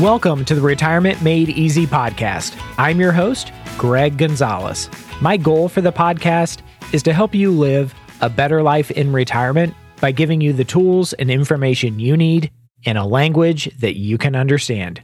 Welcome to the Retirement Made Easy podcast. I'm your host, Greg Gonzalez. My goal for the podcast is to help you live a better life in retirement by giving you the tools and information you need in a language that you can understand.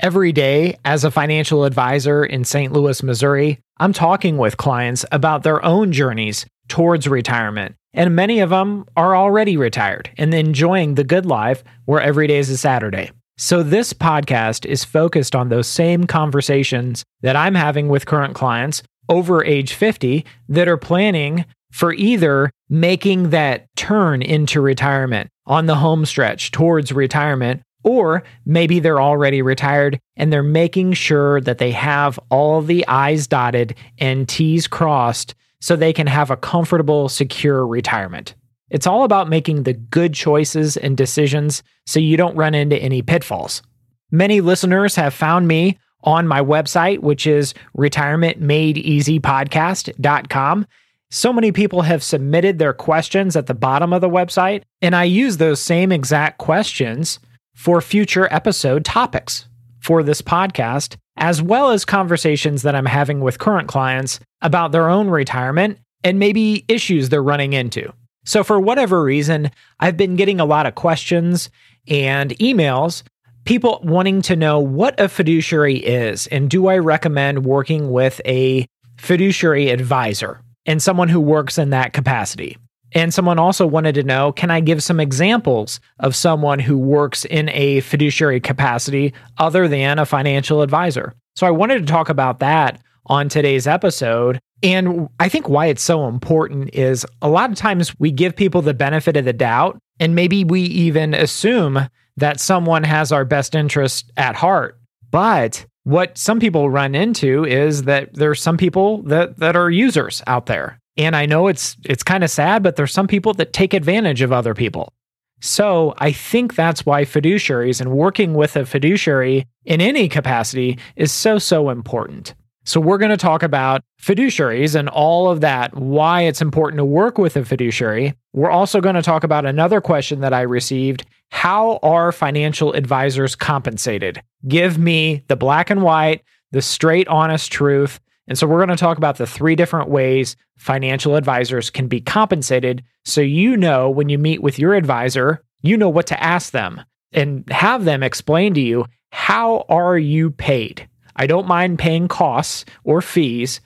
Every day, as a financial advisor in St. Louis, Missouri, I'm talking with clients about their own journeys towards retirement. And many of them are already retired and enjoying the good life where every day is a Saturday. So, this podcast is focused on those same conversations that I'm having with current clients over age 50 that are planning for either making that turn into retirement on the home stretch towards retirement or maybe they're already retired and they're making sure that they have all the I's dotted and T's crossed so they can have a comfortable, secure retirement. It's all about making the good choices and decisions so you don't run into any pitfalls. Many listeners have found me on my website, which is retirementmadeeasypodcast.com. So many people have submitted their questions at the bottom of the website, and I use those same exact questions for future episode topics for this podcast, as well as conversations that I'm having with current clients about their own retirement and maybe issues they're running into. So, for whatever reason, I've been getting a lot of questions and emails, people wanting to know what a fiduciary is and do I recommend working with a fiduciary advisor and someone who works in that capacity. And someone also wanted to know can I give some examples of someone who works in a fiduciary capacity other than a financial advisor? So I wanted to talk about that on today's episode. And I think why it's so important is a lot of times we give people the benefit of the doubt, and maybe we even assume that someone has our best interest at heart. But what some people run into is that there's some people that, that are users out there and I know it's it's kind of sad, but there's some people that take advantage of other people. So I think that's why fiduciaries and working with a fiduciary in any capacity is so, so important. So we're going to talk about fiduciaries and all of that, why it's important to work with a fiduciary. We're also going to talk about another question that I received. How are financial advisors compensated? Give me the black and white, the straight, honest truth. And so we're going to talk about the three different ways financial advisors can be compensated so you know when you meet with your advisor, you know what to ask them and have them explain to you how are you paid? I don't mind paying costs or fees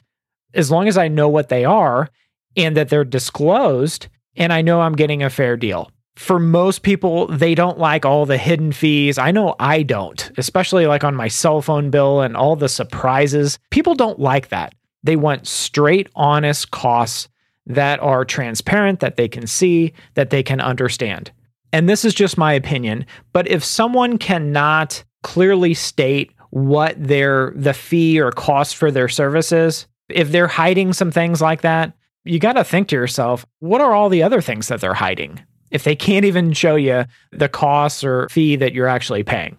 as long as I know what they are and that they're disclosed and I know I'm getting a fair deal for most people, they don't like all the hidden fees. I know I don't, especially like on my cell phone bill and all the surprises. People don't like that. They want straight, honest costs that are transparent, that they can see, that they can understand. And this is just my opinion, but if someone cannot clearly state what their the fee or cost for their services, if they're hiding some things like that, you got to think to yourself, what are all the other things that they're hiding? if they can't even show you the costs or fee that you're actually paying.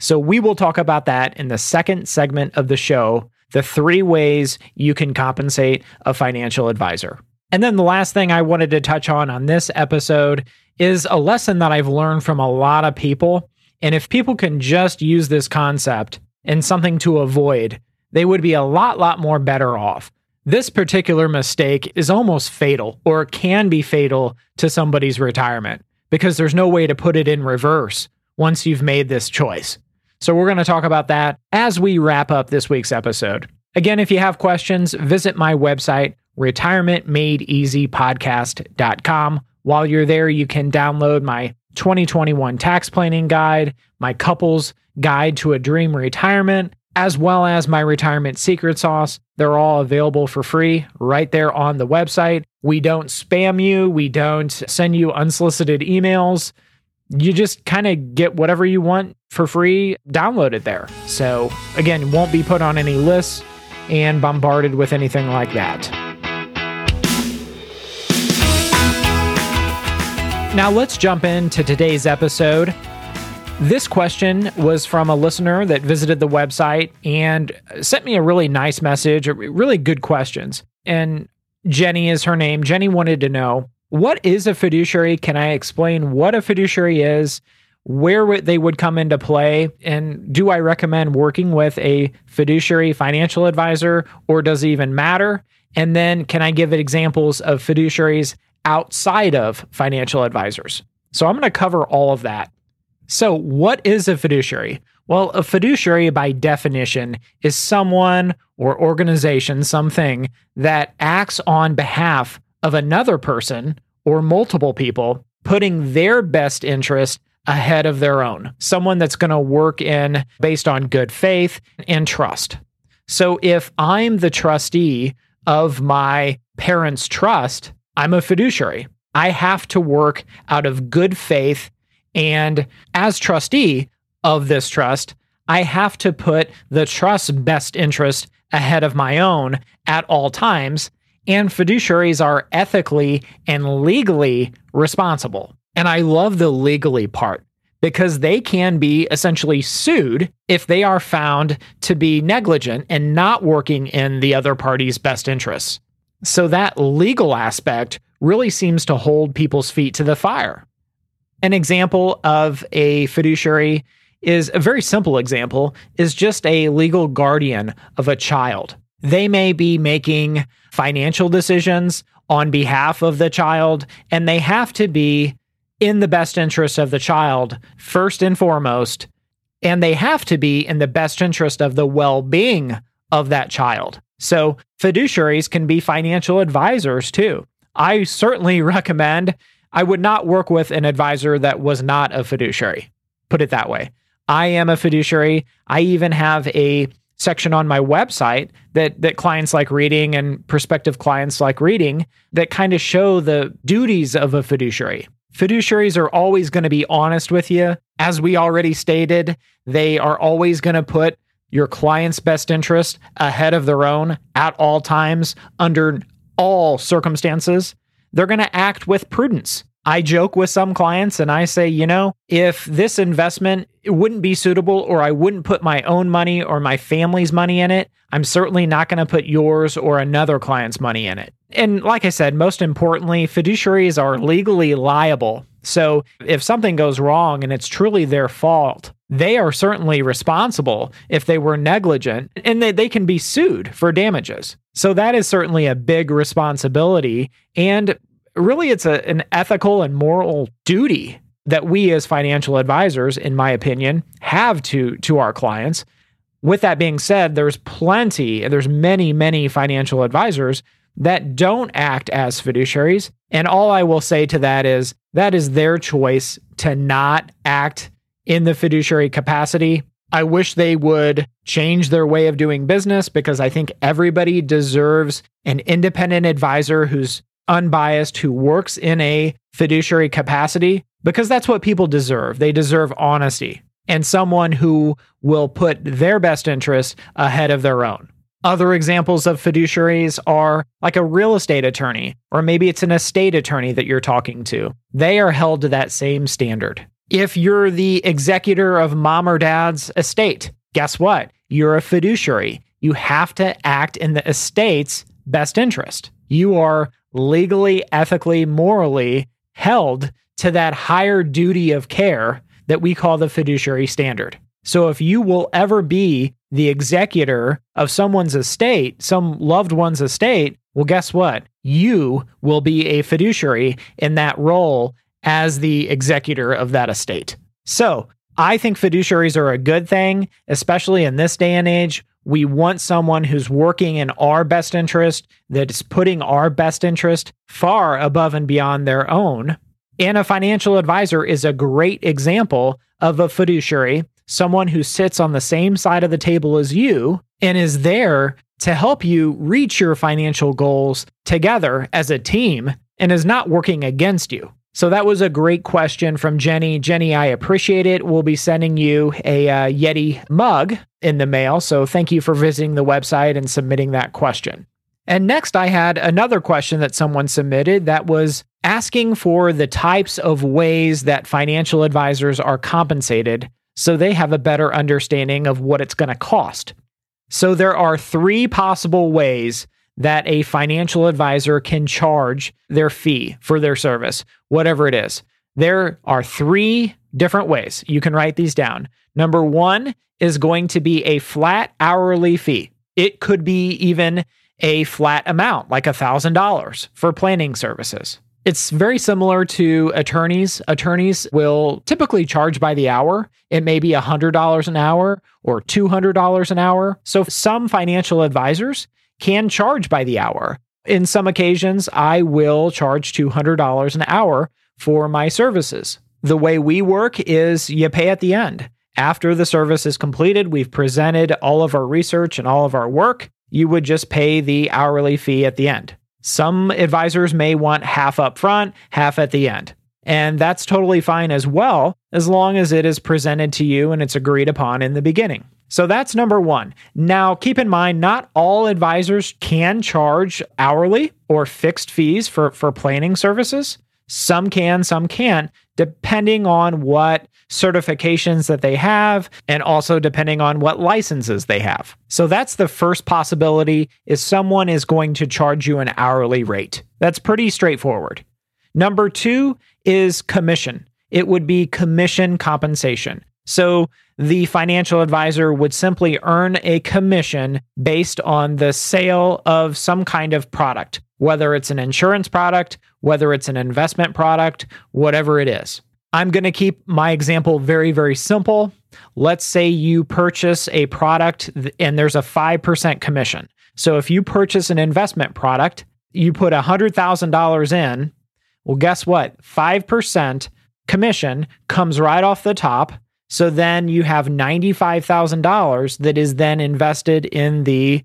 So we will talk about that in the second segment of the show the three ways you can compensate a financial advisor. And then the last thing I wanted to touch on on this episode is a lesson that I've learned from a lot of people. And if people can just use this concept and something to avoid, they would be a lot, lot more better off. This particular mistake is almost fatal or can be fatal to somebody's retirement because there's no way to put it in reverse once you've made this choice. So, we're going to talk about that as we wrap up this week's episode. Again, if you have questions, visit my website, retirementmadeeasypodcast.com. While you're there, you can download my 2021 tax planning guide, my couples guide to a dream retirement, as well as my retirement secret sauce. They're all available for free right there on the website. We don't spam you, we don't send you unsolicited emails. You just kind of get whatever you want for free, download it there. So, again, won't be put on any lists and bombarded with anything like that. Now, let's jump into today's episode. This question was from a listener that visited the website and sent me a really nice message, uh, really good questions. And Jenny is her name. Jenny wanted to know what is a fiduciary? Can I explain what a fiduciary is? where they would come into play, and do I recommend working with a fiduciary financial advisor, or does it even matter? And then can I give examples of fiduciaries outside of financial advisors? So I'm going to cover all of that. So, what is a fiduciary? Well, a fiduciary, by definition, is someone or organization, something that acts on behalf of another person or multiple people, putting their best interest ahead of their own. Someone that's going to work in based on good faith and trust. So, if I'm the trustee of my parents' trust, I'm a fiduciary. I have to work out of good faith. And as trustee of this trust, I have to put the trust's best interest ahead of my own at all times. And fiduciaries are ethically and legally responsible. And I love the legally part because they can be essentially sued if they are found to be negligent and not working in the other party's best interests. So that legal aspect really seems to hold people's feet to the fire. An example of a fiduciary is a very simple example is just a legal guardian of a child. They may be making financial decisions on behalf of the child and they have to be in the best interest of the child first and foremost and they have to be in the best interest of the well-being of that child. So fiduciaries can be financial advisors too. I certainly recommend I would not work with an advisor that was not a fiduciary. Put it that way. I am a fiduciary. I even have a section on my website that that clients like reading and prospective clients like reading that kind of show the duties of a fiduciary. Fiduciaries are always going to be honest with you. As we already stated, they are always going to put your client's best interest ahead of their own at all times under all circumstances. They're going to act with prudence. I joke with some clients and I say, you know, if this investment wouldn't be suitable or I wouldn't put my own money or my family's money in it, I'm certainly not going to put yours or another client's money in it. And like I said, most importantly, fiduciaries are legally liable. So if something goes wrong and it's truly their fault, they are certainly responsible if they were negligent and they, they can be sued for damages. So that is certainly a big responsibility. And really, it's a, an ethical and moral duty that we as financial advisors, in my opinion, have to, to our clients. With that being said, there's plenty, there's many, many financial advisors that don't act as fiduciaries. And all I will say to that is that is their choice to not act in the fiduciary capacity. I wish they would change their way of doing business because I think everybody deserves an independent advisor who's unbiased, who works in a fiduciary capacity, because that's what people deserve. They deserve honesty and someone who will put their best interest ahead of their own. Other examples of fiduciaries are like a real estate attorney, or maybe it's an estate attorney that you're talking to. They are held to that same standard. If you're the executor of mom or dad's estate, guess what? You're a fiduciary. You have to act in the estate's best interest. You are legally, ethically, morally held to that higher duty of care that we call the fiduciary standard. So if you will ever be the executor of someone's estate, some loved one's estate, well, guess what? You will be a fiduciary in that role as the executor of that estate. So I think fiduciaries are a good thing, especially in this day and age. We want someone who's working in our best interest, that's putting our best interest far above and beyond their own. And a financial advisor is a great example of a fiduciary someone who sits on the same side of the table as you and is there to help you reach your financial goals together as a team and is not working against you. So that was a great question from Jenny. Jenny, I appreciate it. We'll be sending you a uh, Yeti mug in the mail. So thank you for visiting the website and submitting that question. And next, I had another question that someone submitted that was asking for the types of ways that financial advisors are compensated so they have a better understanding of what it's going to cost. So there are three possible ways that a financial advisor can charge their fee for their service, whatever it is. There are three different ways. You can write these down. Number one is going to be a flat hourly fee. It could be even a flat amount, like $1,000 for planning services. It's very similar to attorneys. Attorneys will typically charge by the hour. It may be $100 an hour or $200 an hour. So some financial advisors can charge by the hour. In some occasions, I will charge $200 an hour for my services. The way we work is you pay at the end. After the service is completed, we've presented all of our research and all of our work. You would just pay the hourly fee at the end. Some advisors may want half up front, half at the end. And that's totally fine as well, as long as it is presented to you and it's agreed upon in the beginning. So that's number one. Now, keep in mind, not all advisors can charge hourly or fixed fees for, for planning services. Some can, some can't, depending on what certifications that they have and also depending on what licenses they have. So that's the first possibility is someone is going to charge you an hourly rate. That's pretty straightforward. Number 2 is commission. It would be commission compensation. So the financial advisor would simply earn a commission based on the sale of some kind of product, whether it's an insurance product, whether it's an investment product, whatever it is. I'm going to keep my example very, very simple. Let's say you purchase a product and there's a 5% commission. So if you purchase an investment product, you put $100,000 in. Well, guess what? 5% commission comes right off the top so then you have $95,000 that is then invested in the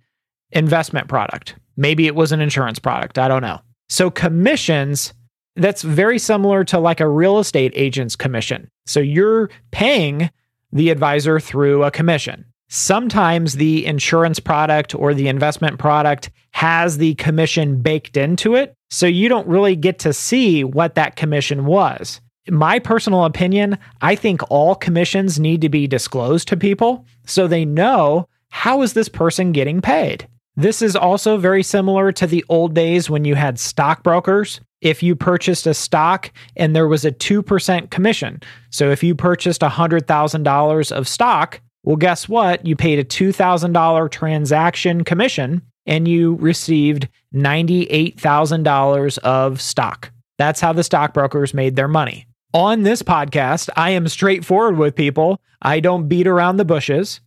investment product. Maybe it was an insurance product. I don't know. So commissions, that's very similar to like a real estate agent's commission. So you're paying the advisor through a commission. Sometimes the insurance product or the investment product has the commission baked into it. So you don't really get to see what that commission was my personal opinion, I think all commissions need to be disclosed to people so they know how is this person getting paid. This is also very similar to the old days when you had stockbrokers. If you purchased a stock and there was a 2% commission. So if you purchased $100,000 of stock, well, guess what? You paid a $2,000 transaction commission and you received $98,000 of stock. That's how the stockbrokers made their money. On this podcast, I am straightforward with people. I don't beat around the bushes.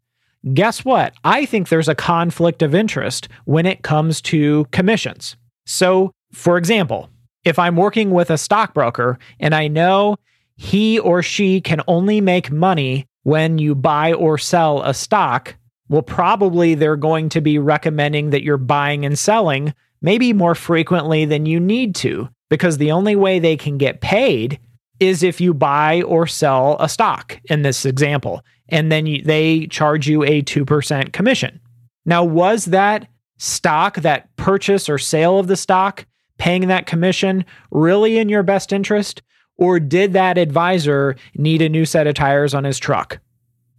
Guess what? I think there's a conflict of interest when it comes to commissions. So, for example, if I'm working with a stockbroker and I know he or she can only make money when you buy or sell a stock, well, probably they're going to be recommending that you're buying and selling maybe more frequently than you need to, because the only way they can get paid is if you buy or sell a stock in this example, and then you, they charge you a 2% commission. Now, was that stock, that purchase or sale of the stock, paying that commission really in your best interest? Or did that advisor need a new set of tires on his truck?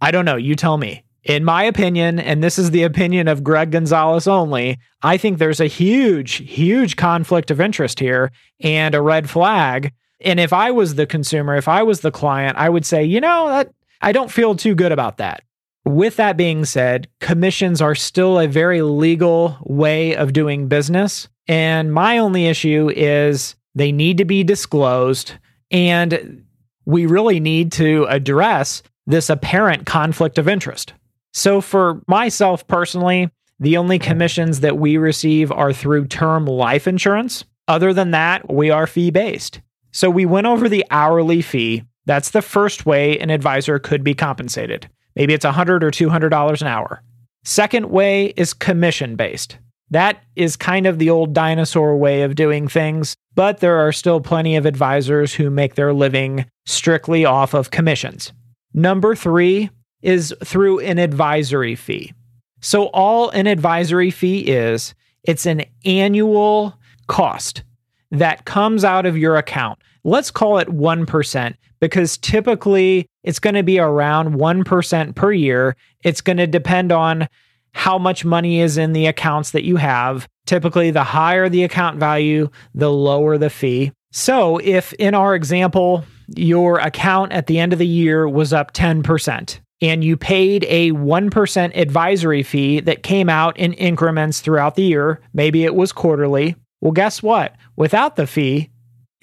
I don't know. You tell me. In my opinion, and this is the opinion of Greg Gonzalez only, I think there's a huge, huge conflict of interest here and a red flag and if I was the consumer, if I was the client, I would say, you know, that I don't feel too good about that. With that being said, commissions are still a very legal way of doing business. And my only issue is they need to be disclosed. And we really need to address this apparent conflict of interest. So, for myself personally, the only commissions that we receive are through term life insurance. Other than that, we are fee based. So we went over the hourly fee. That's the first way an advisor could be compensated. Maybe it's 100 or $200 an hour. Second way is commission based. That is kind of the old dinosaur way of doing things, but there are still plenty of advisors who make their living strictly off of commissions. Number three is through an advisory fee. So, all an advisory fee is, it's an annual cost that comes out of your account. Let's call it 1% because typically it's going to be around 1% per year. It's going to depend on how much money is in the accounts that you have. Typically, the higher the account value, the lower the fee. So, if in our example, your account at the end of the year was up 10% and you paid a 1% advisory fee that came out in increments throughout the year, maybe it was quarterly. Well, guess what? Without the fee,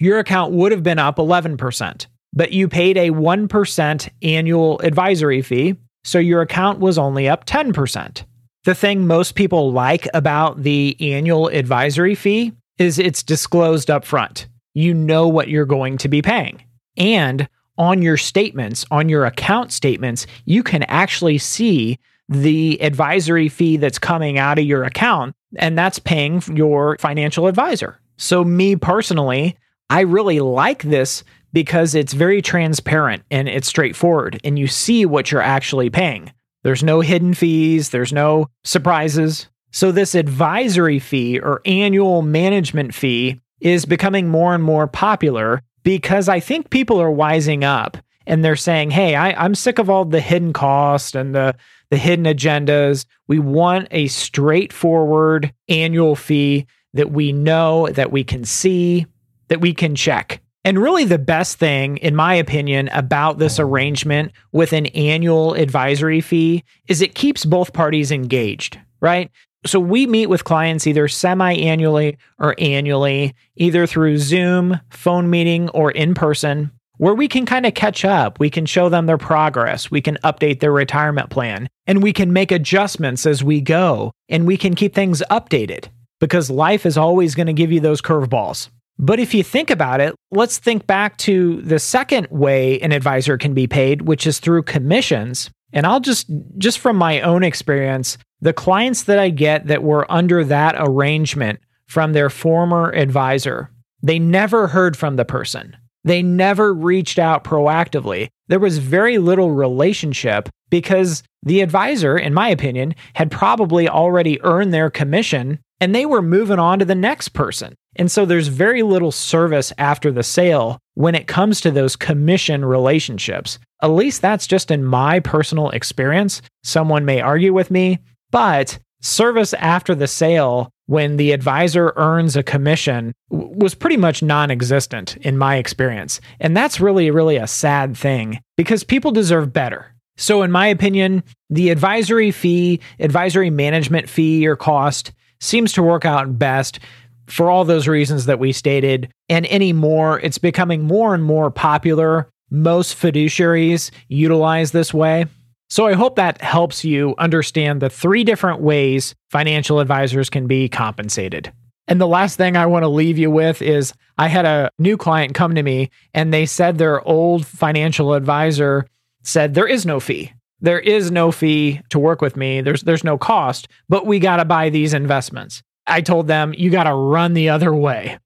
your account would have been up 11%, but you paid a 1% annual advisory fee, so your account was only up 10%. The thing most people like about the annual advisory fee is it's disclosed up front. You know what you're going to be paying. And on your statements, on your account statements, you can actually see the advisory fee that's coming out of your account, and that's paying your financial advisor. So, me personally, I really like this because it's very transparent and it's straightforward, and you see what you're actually paying. There's no hidden fees, there's no surprises. So, this advisory fee or annual management fee is becoming more and more popular because I think people are wising up and they're saying, hey, I, am sick of all the hidden costs and the, the hidden agendas. We want a straightforward annual fee that we know, that we can see, that we can check. And really, the best thing, in my opinion, about this arrangement with an annual advisory fee is it keeps both parties engaged, right? So we meet with clients either semi annually or annually, either through Zoom, phone meeting, or in person, where we can kind of catch up. We can show them their progress. We can update their retirement plan and we can make adjustments as we go and we can keep things updated because life is always going to give you those curveballs. But if you think about it, let's think back to the second way an advisor can be paid, which is through commissions. And I'll just just from my own experience, the clients that I get that were under that arrangement from their former advisor, they never heard from the person. They never reached out proactively. There was very little relationship because the advisor, in my opinion, had probably already earned their commission and they were moving on to the next person. And so there's very little service after the sale when it comes to those commission relationships. At least that's just in my personal experience. Someone may argue with me, but service after the sale when the advisor earns a commission was pretty much non existent in my experience. And that's really, really a sad thing because people deserve better. So, in my opinion, the advisory fee, advisory management fee or cost seems to work out best for all those reasons that we stated. And anymore, it's becoming more and more popular. Most fiduciaries utilize this way. So I hope that helps you understand the three different ways financial advisors can be compensated. And the last thing I want to leave you with is I had a new client come to me and they said their old financial advisor said there is no fee. There is no fee to work with me. There's there's no cost, but we got to buy these investments. I told them, you got to run the other way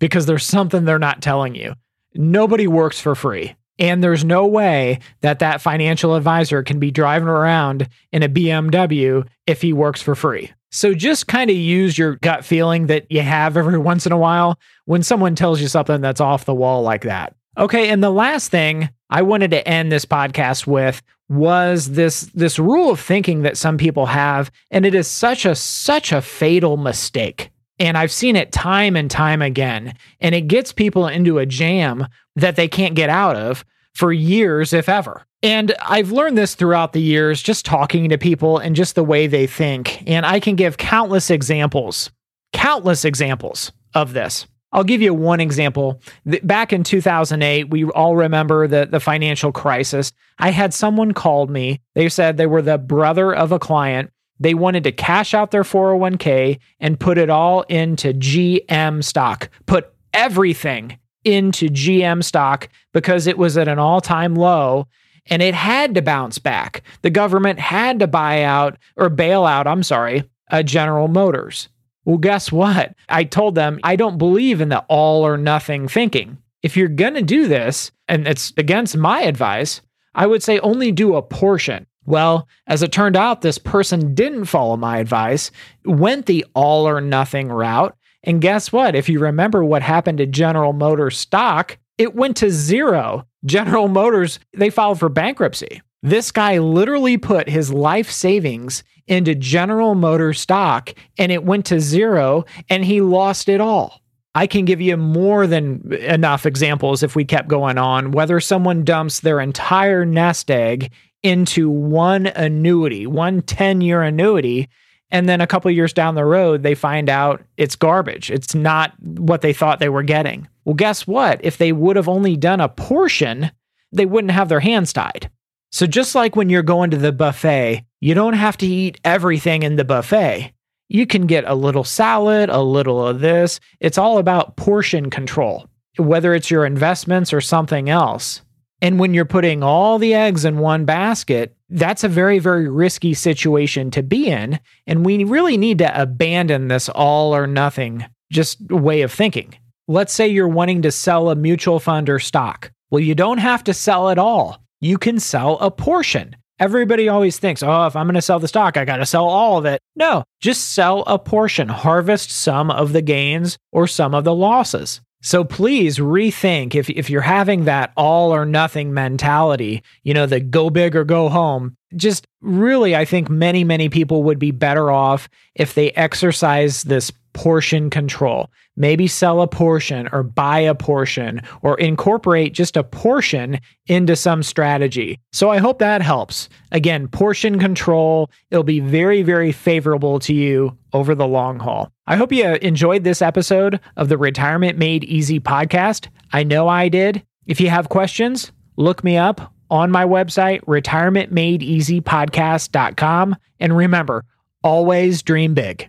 because there's something they're not telling you. Nobody works for free. And there's no way that that financial advisor can be driving around in a BMW if he works for free. So just kind of use your gut feeling that you have every once in a while when someone tells you something that's off the wall like that. Okay, and the last thing I wanted to end this podcast with was this this rule of thinking that some people have and it is such a such a fatal mistake and i've seen it time and time again and it gets people into a jam that they can't get out of for years if ever and i've learned this throughout the years just talking to people and just the way they think and i can give countless examples countless examples of this I'll give you one example. Back in 2008, we all remember the, the financial crisis. I had someone called me. They said they were the brother of a client. They wanted to cash out their 401k and put it all into GM stock, put everything into GM stock because it was at an all time low and it had to bounce back. The government had to buy out or bail out, I'm sorry, uh, General Motors. Well, guess what? I told them I don't believe in the all or nothing thinking. If you're going to do this, and it's against my advice, I would say only do a portion. Well, as it turned out, this person didn't follow my advice, went the all or nothing route. And guess what? If you remember what happened to General Motors stock, it went to zero. General Motors, they filed for bankruptcy. This guy literally put his life savings into General Motors stock and it went to zero and he lost it all. I can give you more than enough examples if we kept going on, whether someone dumps their entire nest egg into one annuity, one 10 year annuity. And then a couple years down the road, they find out it's garbage. It's not what they thought they were getting. Well, guess what? If they would have only done a portion, they wouldn't have their hands tied. So, just like when you're going to the buffet, you don't have to eat everything in the buffet. You can get a little salad, a little of this. It's all about portion control, whether it's your investments or something else. And when you're putting all the eggs in one basket, that's a very, very risky situation to be in. And we really need to abandon this all or nothing just way of thinking. Let's say you're wanting to sell a mutual fund or stock. Well, you don't have to sell it all. You can sell a portion. Everybody always thinks, oh, if I'm going to sell the stock, I got to sell all of it. No, just sell a portion, harvest some of the gains or some of the losses. So please rethink if, if you're having that all or nothing mentality, you know, the go big or go home, just really, I think many, many people would be better off if they exercise this portion control. Maybe sell a portion or buy a portion or incorporate just a portion into some strategy. So I hope that helps. Again, portion control, it'll be very, very favorable to you over the long haul. I hope you enjoyed this episode of the Retirement Made Easy podcast. I know I did. If you have questions, look me up on my website, retirementmadeeasypodcast.com. And remember, always dream big.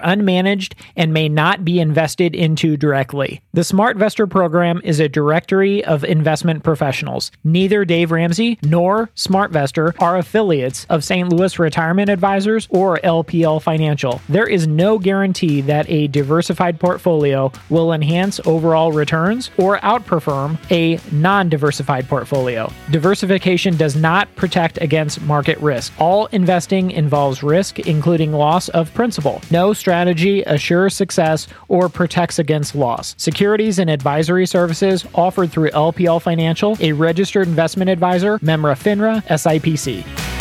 unmanaged and may not be invested into directly. The SmartVestor program is a directory of investment professionals. Neither Dave Ramsey nor SmartVestor are affiliates of St. Louis Retirement Advisors or LPL Financial. There is no guarantee that a diversified portfolio will enhance overall returns or outperform a non diversified portfolio. Diversification does not protect against market risk. All investing involves risk, including loss of principal. No strategy assures success or protects against loss. Securities and advisory services offered through LPL Financial, a registered investment advisor, member FINRA, SIPC.